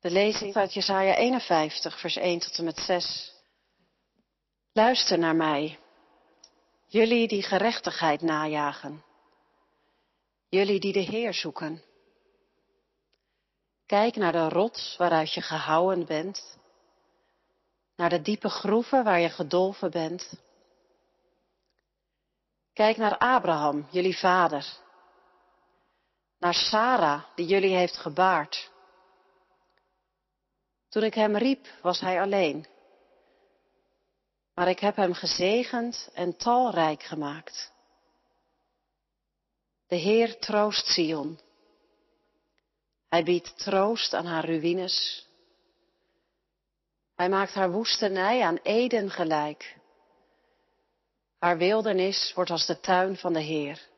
De lezing uit Jesaja 51, vers 1 tot en met 6. Luister naar mij, jullie die gerechtigheid najagen, jullie die de Heer zoeken. Kijk naar de rots waaruit je gehouwen bent, naar de diepe groeven waar je gedolven bent. Kijk naar Abraham, jullie vader, naar Sarah, die jullie heeft gebaard. Toen ik hem riep, was hij alleen. Maar ik heb hem gezegend en talrijk gemaakt. De Heer troost Sion. Hij biedt troost aan haar ruïnes. Hij maakt haar woestenij aan Eden gelijk. Haar wildernis wordt als de tuin van de Heer.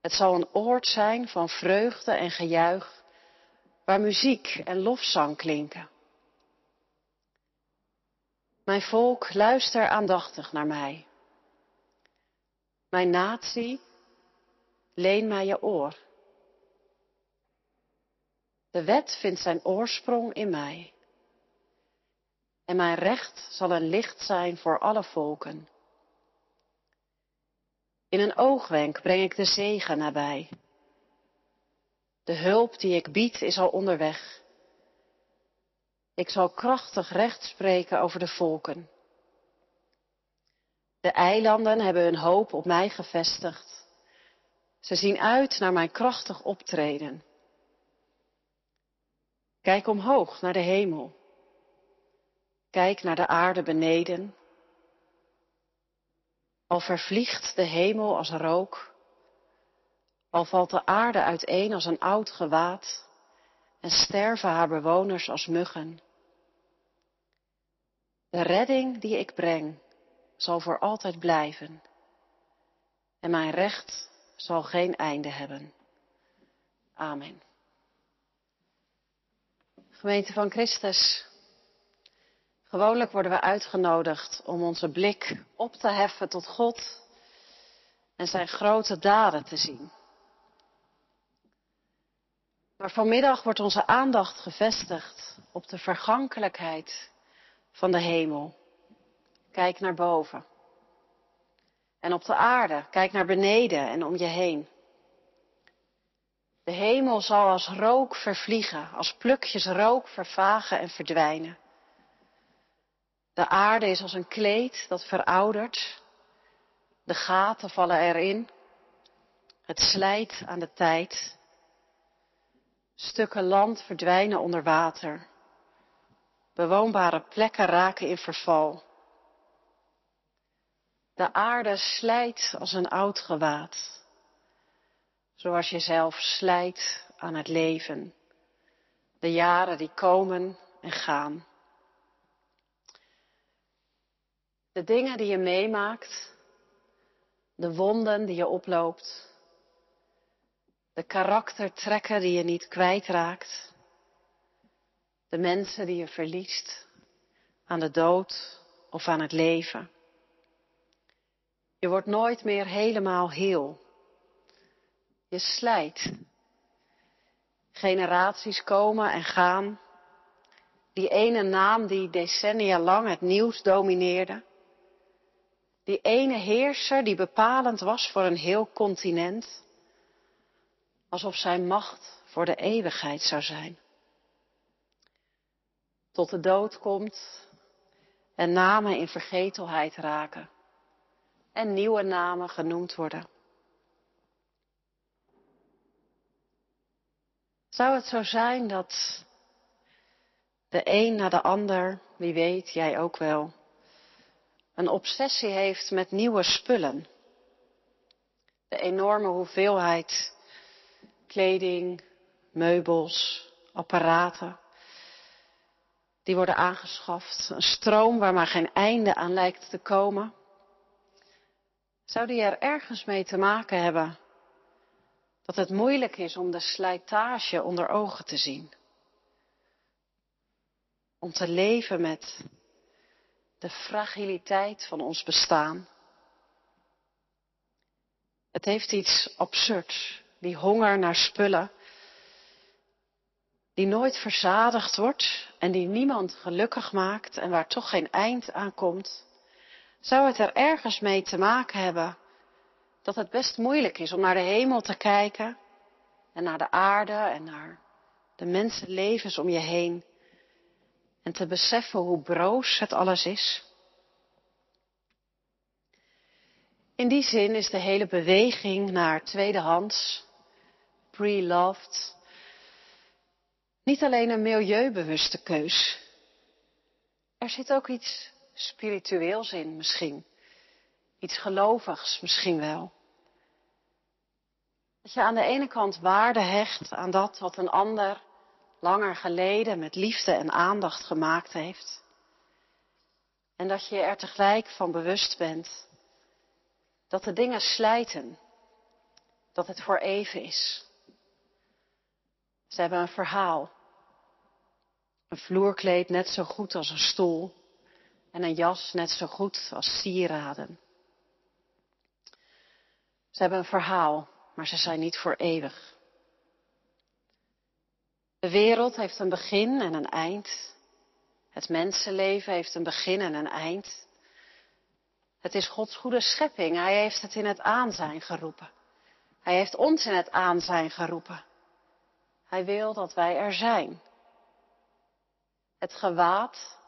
Het zal een oord zijn van vreugde en gejuich, waar muziek en lofzang klinken. Mijn volk, luister aandachtig naar mij. Mijn natie, leen mij je oor. De wet vindt zijn oorsprong in mij. En mijn recht zal een licht zijn voor alle volken. In een oogwenk breng ik de zegen nabij. De hulp die ik bied is al onderweg. Ik zal krachtig recht spreken over de volken. De eilanden hebben hun hoop op mij gevestigd. Ze zien uit naar mijn krachtig optreden. Kijk omhoog naar de hemel. Kijk naar de aarde beneden. Al vervliegt de hemel als rook, al valt de aarde uiteen als een oud gewaad en sterven haar bewoners als muggen. De redding die ik breng zal voor altijd blijven en mijn recht zal geen einde hebben. Amen. Gemeente van Christus. Gewoonlijk worden we uitgenodigd om onze blik op te heffen tot God en zijn grote daden te zien. Maar vanmiddag wordt onze aandacht gevestigd op de vergankelijkheid van de hemel. Kijk naar boven. En op de aarde, kijk naar beneden en om je heen. De hemel zal als rook vervliegen, als plukjes rook vervagen en verdwijnen. De aarde is als een kleed dat veroudert. De gaten vallen erin. Het slijt aan de tijd. Stukken land verdwijnen onder water. Bewoonbare plekken raken in verval. De aarde slijt als een oud gewaad. Zoals je zelf slijt aan het leven. De jaren die komen en gaan. De dingen die je meemaakt, de wonden die je oploopt, de karaktertrekken die je niet kwijtraakt, de mensen die je verliest aan de dood of aan het leven. Je wordt nooit meer helemaal heel. Je slijt. Generaties komen en gaan. Die ene naam die decennia lang het nieuws domineerde. Die ene heerser die bepalend was voor een heel continent, alsof zijn macht voor de eeuwigheid zou zijn. Tot de dood komt en namen in vergetelheid raken en nieuwe namen genoemd worden. Zou het zo zijn dat de een na de ander, wie weet, jij ook wel, een obsessie heeft met nieuwe spullen. De enorme hoeveelheid kleding, meubels, apparaten. Die worden aangeschaft. Een stroom waar maar geen einde aan lijkt te komen. Zou die er ergens mee te maken hebben dat het moeilijk is om de slijtage onder ogen te zien? Om te leven met de fragiliteit van ons bestaan. Het heeft iets absurds, die honger naar spullen. die nooit verzadigd wordt en die niemand gelukkig maakt en waar toch geen eind aan komt, zou het er ergens mee te maken hebben dat het best moeilijk is om naar de hemel te kijken en naar de aarde en naar de mensenlevens om je heen en te beseffen hoe broos het alles is? In die zin is de hele beweging naar tweedehands, pre-loved, niet alleen een milieubewuste keus. Er zit ook iets spiritueels in misschien. Iets gelovigs misschien wel. Dat je aan de ene kant waarde hecht aan dat wat een ander langer geleden met liefde en aandacht gemaakt heeft. En dat je er tegelijk van bewust bent dat de dingen slijten, dat het voor even is. Ze hebben een verhaal. Een vloerkleed net zo goed als een stoel en een jas net zo goed als sieraden. Ze hebben een verhaal, maar ze zijn niet voor eeuwig. De wereld heeft een begin en een eind. Het mensenleven heeft een begin en een eind. Het is Gods goede schepping. Hij heeft het in het aanzijn geroepen. Hij heeft ons in het aanzijn geroepen. Hij wil dat wij er zijn. Het gewaad,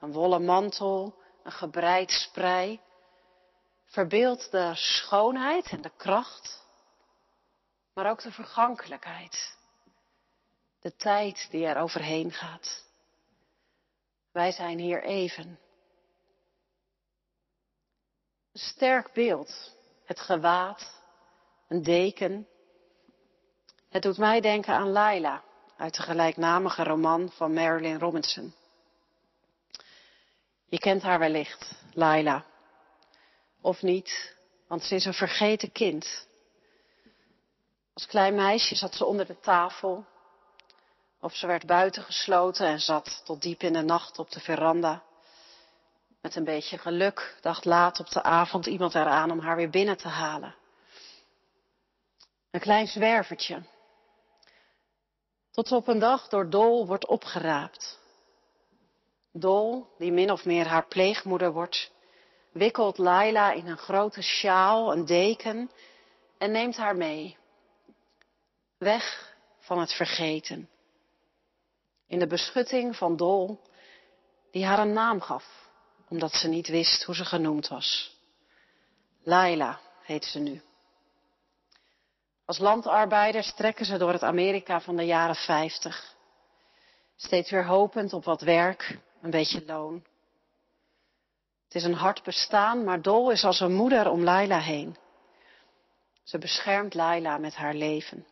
een wollen mantel, een gebreid sprei, verbeeldt de schoonheid en de kracht, maar ook de vergankelijkheid, de tijd die er overheen gaat. Wij zijn hier even. Een sterk beeld, het gewaad, een deken. Het doet mij denken aan Laila uit de gelijknamige roman van Marilyn Robinson. Je kent haar wellicht, Laila. Of niet, want ze is een vergeten kind. Als klein meisje zat ze onder de tafel. Of ze werd buitengesloten en zat tot diep in de nacht op de veranda. Met een beetje geluk dacht laat op de avond iemand eraan om haar weer binnen te halen. Een klein zwervertje. Tot op een dag door Dol wordt opgeraapt. Dol, die min of meer haar pleegmoeder wordt, wikkelt Laila in een grote sjaal, een deken en neemt haar mee. Weg van het vergeten. In de beschutting van Dol, die haar een naam gaf, omdat ze niet wist hoe ze genoemd was. Laila heet ze nu. Als landarbeiders trekken ze door het Amerika van de jaren 50. Steeds weer hopend op wat werk, een beetje loon. Het is een hard bestaan, maar Dol is als een moeder om Laila heen. Ze beschermt Laila met haar leven.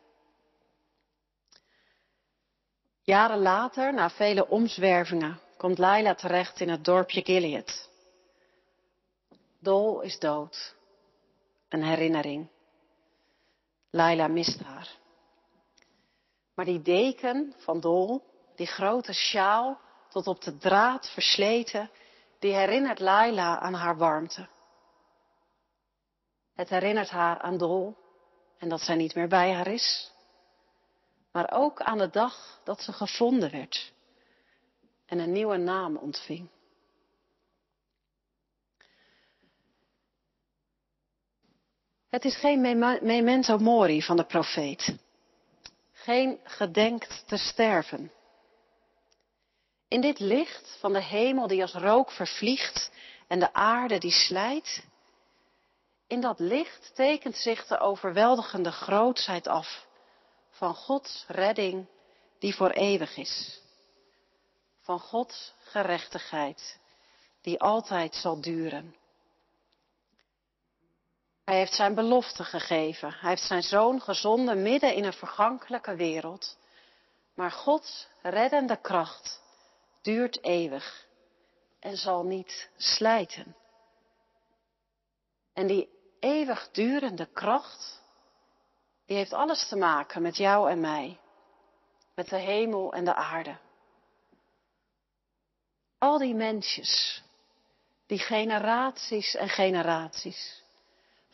Jaren later, na vele omzwervingen, komt Laila terecht in het dorpje Gilead. Dol is dood. Een herinnering. Laila mist haar. Maar die deken van Dol, die grote sjaal, tot op de draad versleten, die herinnert Laila aan haar warmte. Het herinnert haar aan Dol en dat zij niet meer bij haar is. Maar ook aan de dag dat ze gevonden werd en een nieuwe naam ontving. Het is geen memento mori van de profeet. Geen gedenkt te sterven. In dit licht van de hemel die als rook vervliegt en de aarde die slijt, in dat licht tekent zich de overweldigende grootsheid af van Gods redding die voor eeuwig is. Van Gods gerechtigheid die altijd zal duren. Hij heeft zijn belofte gegeven. Hij heeft zijn zoon gezonden midden in een vergankelijke wereld. Maar Gods reddende kracht duurt eeuwig en zal niet slijten. En die eeuwig durende kracht, die heeft alles te maken met jou en mij, met de hemel en de aarde. Al die mensjes, die generaties en generaties,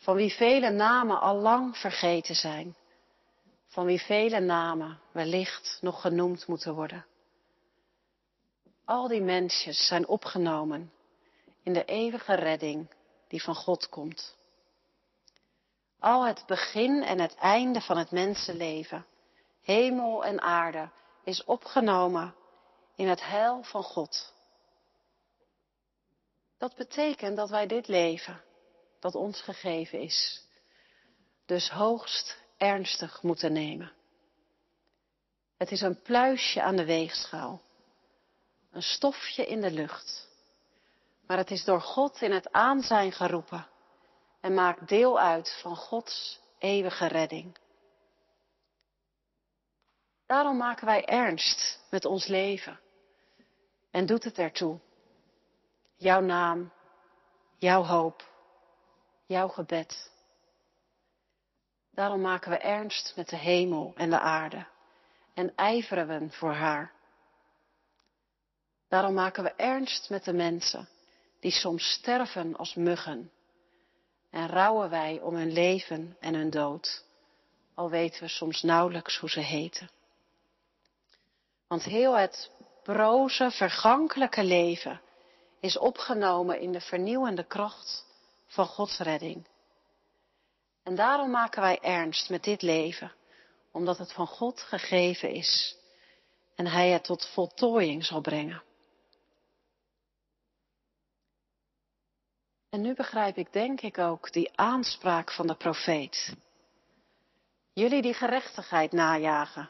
van wie vele namen al lang vergeten zijn, van wie vele namen wellicht nog genoemd moeten worden. Al die mensjes zijn opgenomen in de eeuwige redding die van God komt. Al het begin en het einde van het mensenleven, hemel en aarde, is opgenomen in het heil van God. Dat betekent dat wij dit leven, dat ons gegeven is, dus hoogst ernstig moeten nemen. Het is een pluisje aan de weegschaal, een stofje in de lucht, maar het is door God in het aanzijn geroepen en maakt deel uit van Gods eeuwige redding. Daarom maken wij ernst met ons leven en doet het ertoe. Jouw naam, jouw hoop, jouw gebed. Daarom maken we ernst met de hemel en de aarde en ijveren we voor haar. Daarom maken we ernst met de mensen die soms sterven als muggen en rouwen wij om hun leven en hun dood, al weten we soms nauwelijks hoe ze heten. Want heel het broze, vergankelijke leven is opgenomen in de vernieuwende kracht van Gods redding. En daarom maken wij ernst met dit leven, omdat het van God gegeven is en Hij het tot voltooiing zal brengen. En nu begrijp ik denk ik ook die aanspraak van de profeet. Jullie die gerechtigheid najagen.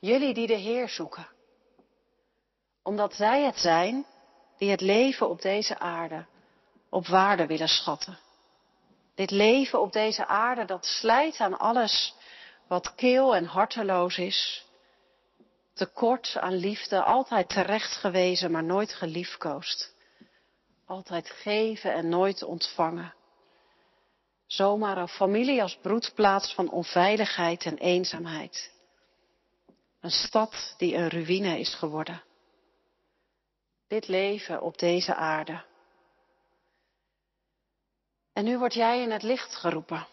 Jullie die de Heer zoeken. Omdat zij het zijn die het leven op deze aarde op waarde willen schatten. Dit leven op deze aarde dat slijt aan alles wat keel en harteloos is. Tekort aan liefde, altijd terecht gewezen, maar nooit geliefkoosd. Altijd geven en nooit ontvangen. Zomaar een familie als broedplaats van onveiligheid en eenzaamheid. Een stad die een ruïne is geworden. Dit leven op deze aarde. En nu word jij in het licht geroepen.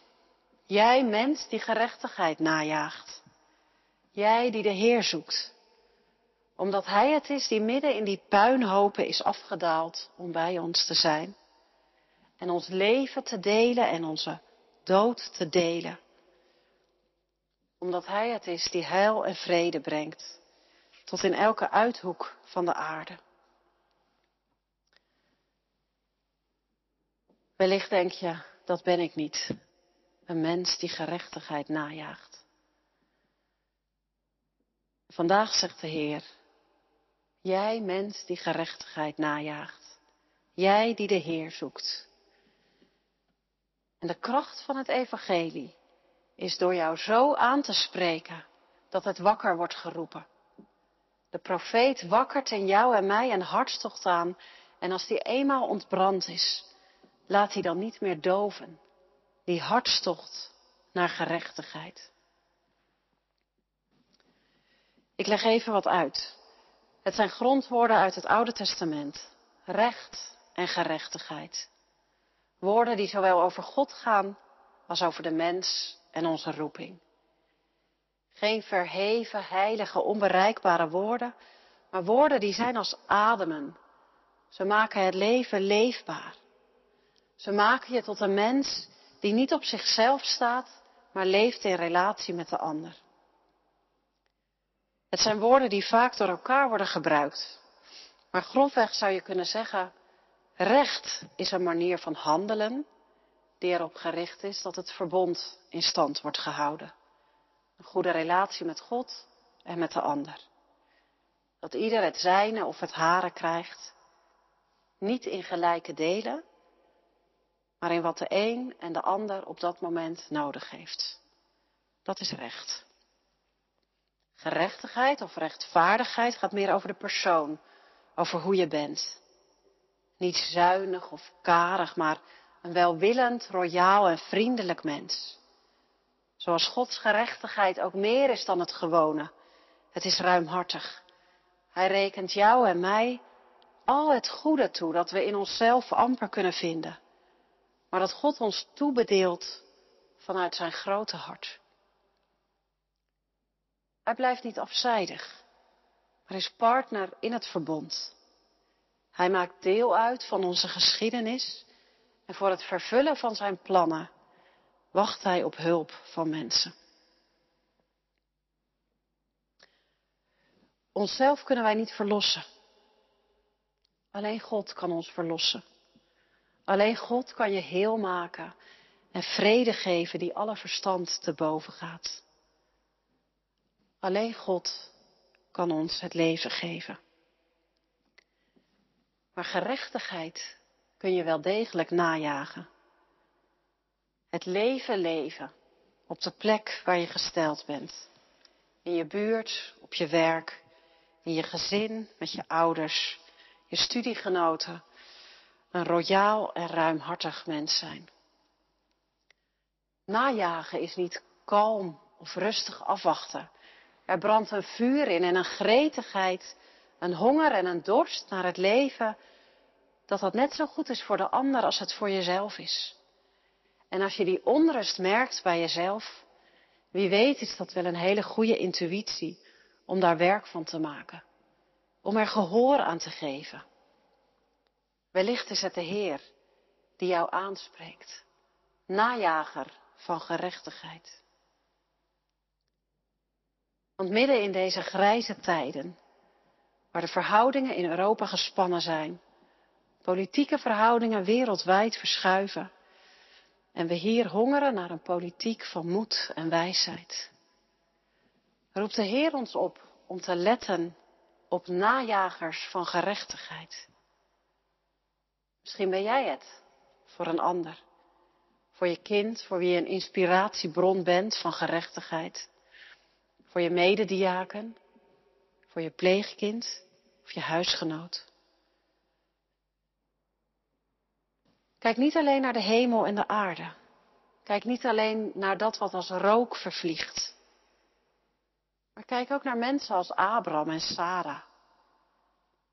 Jij mens die gerechtigheid najaagt. Jij die de Heer zoekt omdat Hij het is die midden in die puinhopen is afgedaald om bij ons te zijn. En ons leven te delen en onze dood te delen. Omdat Hij het is die heil en vrede brengt. Tot in elke uithoek van de aarde. Wellicht denk je, dat ben ik niet. Een mens die gerechtigheid najaagt. Vandaag zegt de Heer, Jij mens die gerechtigheid najaagt. Jij die de Heer zoekt. En de kracht van het evangelie is door jou zo aan te spreken dat het wakker wordt geroepen. De profeet wakkert in jou en mij een hartstocht aan en als die eenmaal ontbrand is, laat hij dan niet meer doven. Die hartstocht naar gerechtigheid. Ik leg even wat uit. Het zijn grondwoorden uit het Oude Testament. Recht en gerechtigheid. Woorden die zowel over God gaan als over de mens en onze roeping. Geen verheven, heilige, onbereikbare woorden, maar woorden die zijn als ademen. Ze maken het leven leefbaar. Ze maken je tot een mens die niet op zichzelf staat, maar leeft in relatie met de ander. Het zijn woorden die vaak door elkaar worden gebruikt. Maar grofweg zou je kunnen zeggen, recht is een manier van handelen die erop gericht is dat het verbond in stand wordt gehouden. Een goede relatie met God en met de ander. Dat ieder het zijne of het hare krijgt. Niet in gelijke delen, maar in wat de een en de ander op dat moment nodig heeft. Dat is recht. Gerechtigheid of rechtvaardigheid gaat meer over de persoon, over hoe je bent. Niet zuinig of karig, maar een welwillend, royaal en vriendelijk mens. Zoals Gods gerechtigheid ook meer is dan het gewone. Het is ruimhartig. Hij rekent jou en mij al het goede toe dat we in onszelf amper kunnen vinden. Maar dat God ons toebedeelt vanuit zijn grote hart. Hij blijft niet afzijdig, maar is partner in het verbond. Hij maakt deel uit van onze geschiedenis en voor het vervullen van zijn plannen wacht hij op hulp van mensen. Onszelf kunnen wij niet verlossen. Alleen God kan ons verlossen. Alleen God kan je heel maken en vrede geven die alle verstand te boven gaat. Alleen God kan ons het leven geven. Maar gerechtigheid kun je wel degelijk najagen. Het leven leven op de plek waar je gesteld bent. In je buurt, op je werk, in je gezin, met je ouders, je studiegenoten. Een royaal en ruimhartig mens zijn. Najagen is niet kalm of rustig afwachten. Er brandt een vuur in en een gretigheid, een honger en een dorst naar het leven, dat dat net zo goed is voor de ander als het voor jezelf is. En als je die onrust merkt bij jezelf, wie weet is dat wel een hele goede intuïtie om daar werk van te maken. Om er gehoor aan te geven. Wellicht is het de Heer die jou aanspreekt. Najager van gerechtigheid. Want midden in deze grijze tijden, waar de verhoudingen in Europa gespannen zijn, politieke verhoudingen wereldwijd verschuiven en we hier hongeren naar een politiek van moed en wijsheid, roept de Heer ons op om te letten op najagers van gerechtigheid. Misschien ben jij het voor een ander. Voor je kind, voor wie je een inspiratiebron bent van gerechtigheid. Voor je medediaken, voor je pleegkind of je huisgenoot. Kijk niet alleen naar de hemel en de aarde. Kijk niet alleen naar dat wat als rook vervliegt. Maar kijk ook naar mensen als Abraham en Sarah.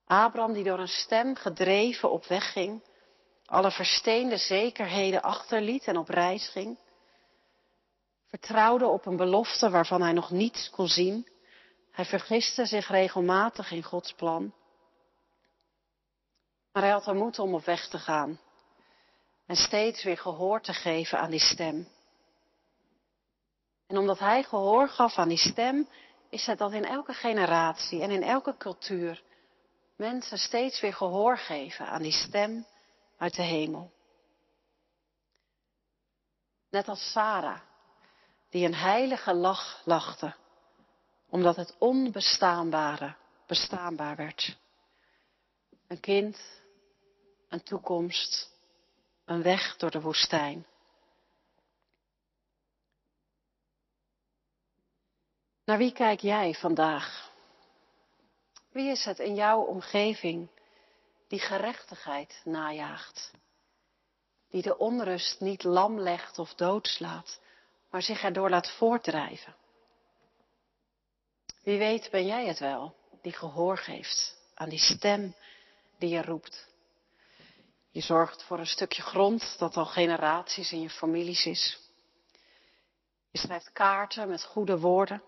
Abraham die door een stem gedreven op weg ging, alle versteende zekerheden achterliet en op reis ging, vertrouwde op een belofte waarvan hij nog niets kon zien. Hij vergiste zich regelmatig in Gods plan. Maar hij had de moed om op weg te gaan en steeds weer gehoor te geven aan die stem. En omdat hij gehoor gaf aan die stem, is het dat in elke generatie en in elke cultuur mensen steeds weer gehoor geven aan die stem uit de hemel. Net als Sarah, die een heilige lach lachte, omdat het onbestaanbare bestaanbaar werd. Een kind, een toekomst, een weg door de woestijn. Naar wie kijk jij vandaag? Wie is het in jouw omgeving die gerechtigheid najaagt? Die de onrust niet lam legt of doodslaat, maar zich erdoor laat voortdrijven? Wie weet ben jij het wel die gehoor geeft aan die stem die je roept. Je zorgt voor een stukje grond dat al generaties in je families is. Je schrijft kaarten met goede woorden.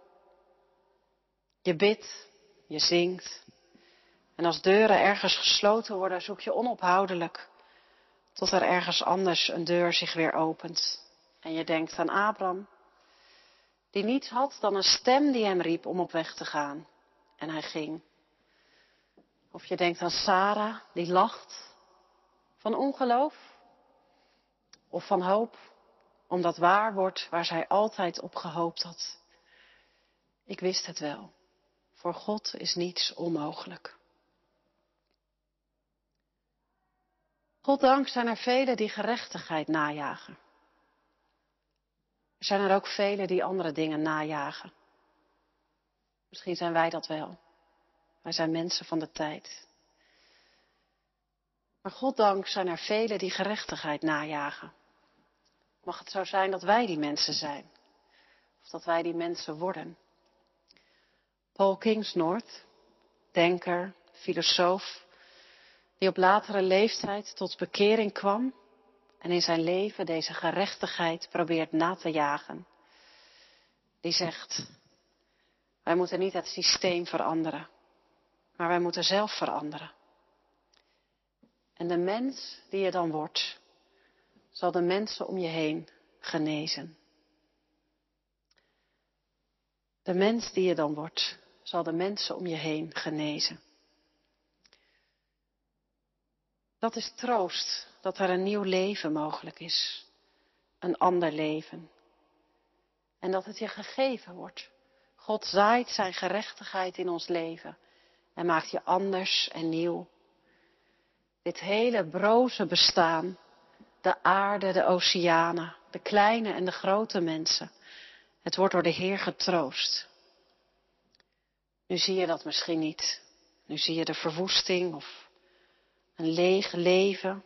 Je bidt, je zingt. En als deuren ergens gesloten worden, zoek je onophoudelijk tot er ergens anders een deur zich weer opent. En je denkt aan Abraham, die niets had dan een stem die hem riep om op weg te gaan. En hij ging. Of je denkt aan Sarah, die lacht van ongeloof of van hoop, omdat waar wordt waar zij altijd op gehoopt had. Ik wist het wel. Voor God is niets onmogelijk. Goddank zijn er velen die gerechtigheid najagen. Er zijn er ook velen die andere dingen najagen. Misschien zijn wij dat wel. Wij zijn mensen van de tijd. Maar goddank zijn er velen die gerechtigheid najagen. Mag het zo zijn dat wij die mensen zijn? Of dat wij die mensen worden? Paul Kingsnorth, denker, filosoof, die op latere leeftijd tot bekering kwam en in zijn leven deze gerechtigheid probeert na te jagen. Die zegt, Wij moeten niet het systeem veranderen, maar wij moeten zelf veranderen. En de mens die je dan wordt, zal de mensen om je heen genezen. De mens die je dan wordt, zal de mensen om je heen genezen. Dat is troost, dat er een nieuw leven mogelijk is. Een ander leven. En dat het je gegeven wordt. God zaait zijn gerechtigheid in ons leven en maakt je anders en nieuw. Dit hele broze bestaan, de aarde, de oceanen, de kleine en de grote mensen, het wordt door de Heer getroost. Nu zie je dat misschien niet. Nu zie je de verwoesting of een leeg leven,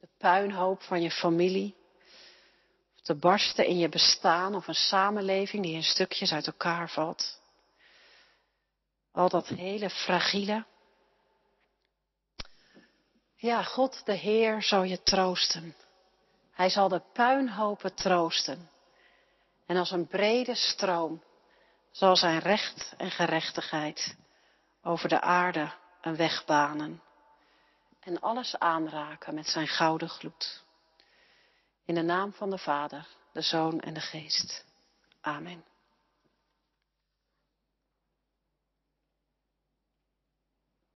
de puinhoop van je familie, of de barsten in je bestaan of een samenleving die in stukjes uit elkaar valt. Al dat hele fragiele. Ja, God de Heer zal je troosten. Hij zal de puinhopen troosten. En als een brede stroom zal zijn recht en gerechtigheid over de aarde een weg banen en alles aanraken met zijn gouden gloed. In de naam van de Vader, de Zoon en de Geest. Amen.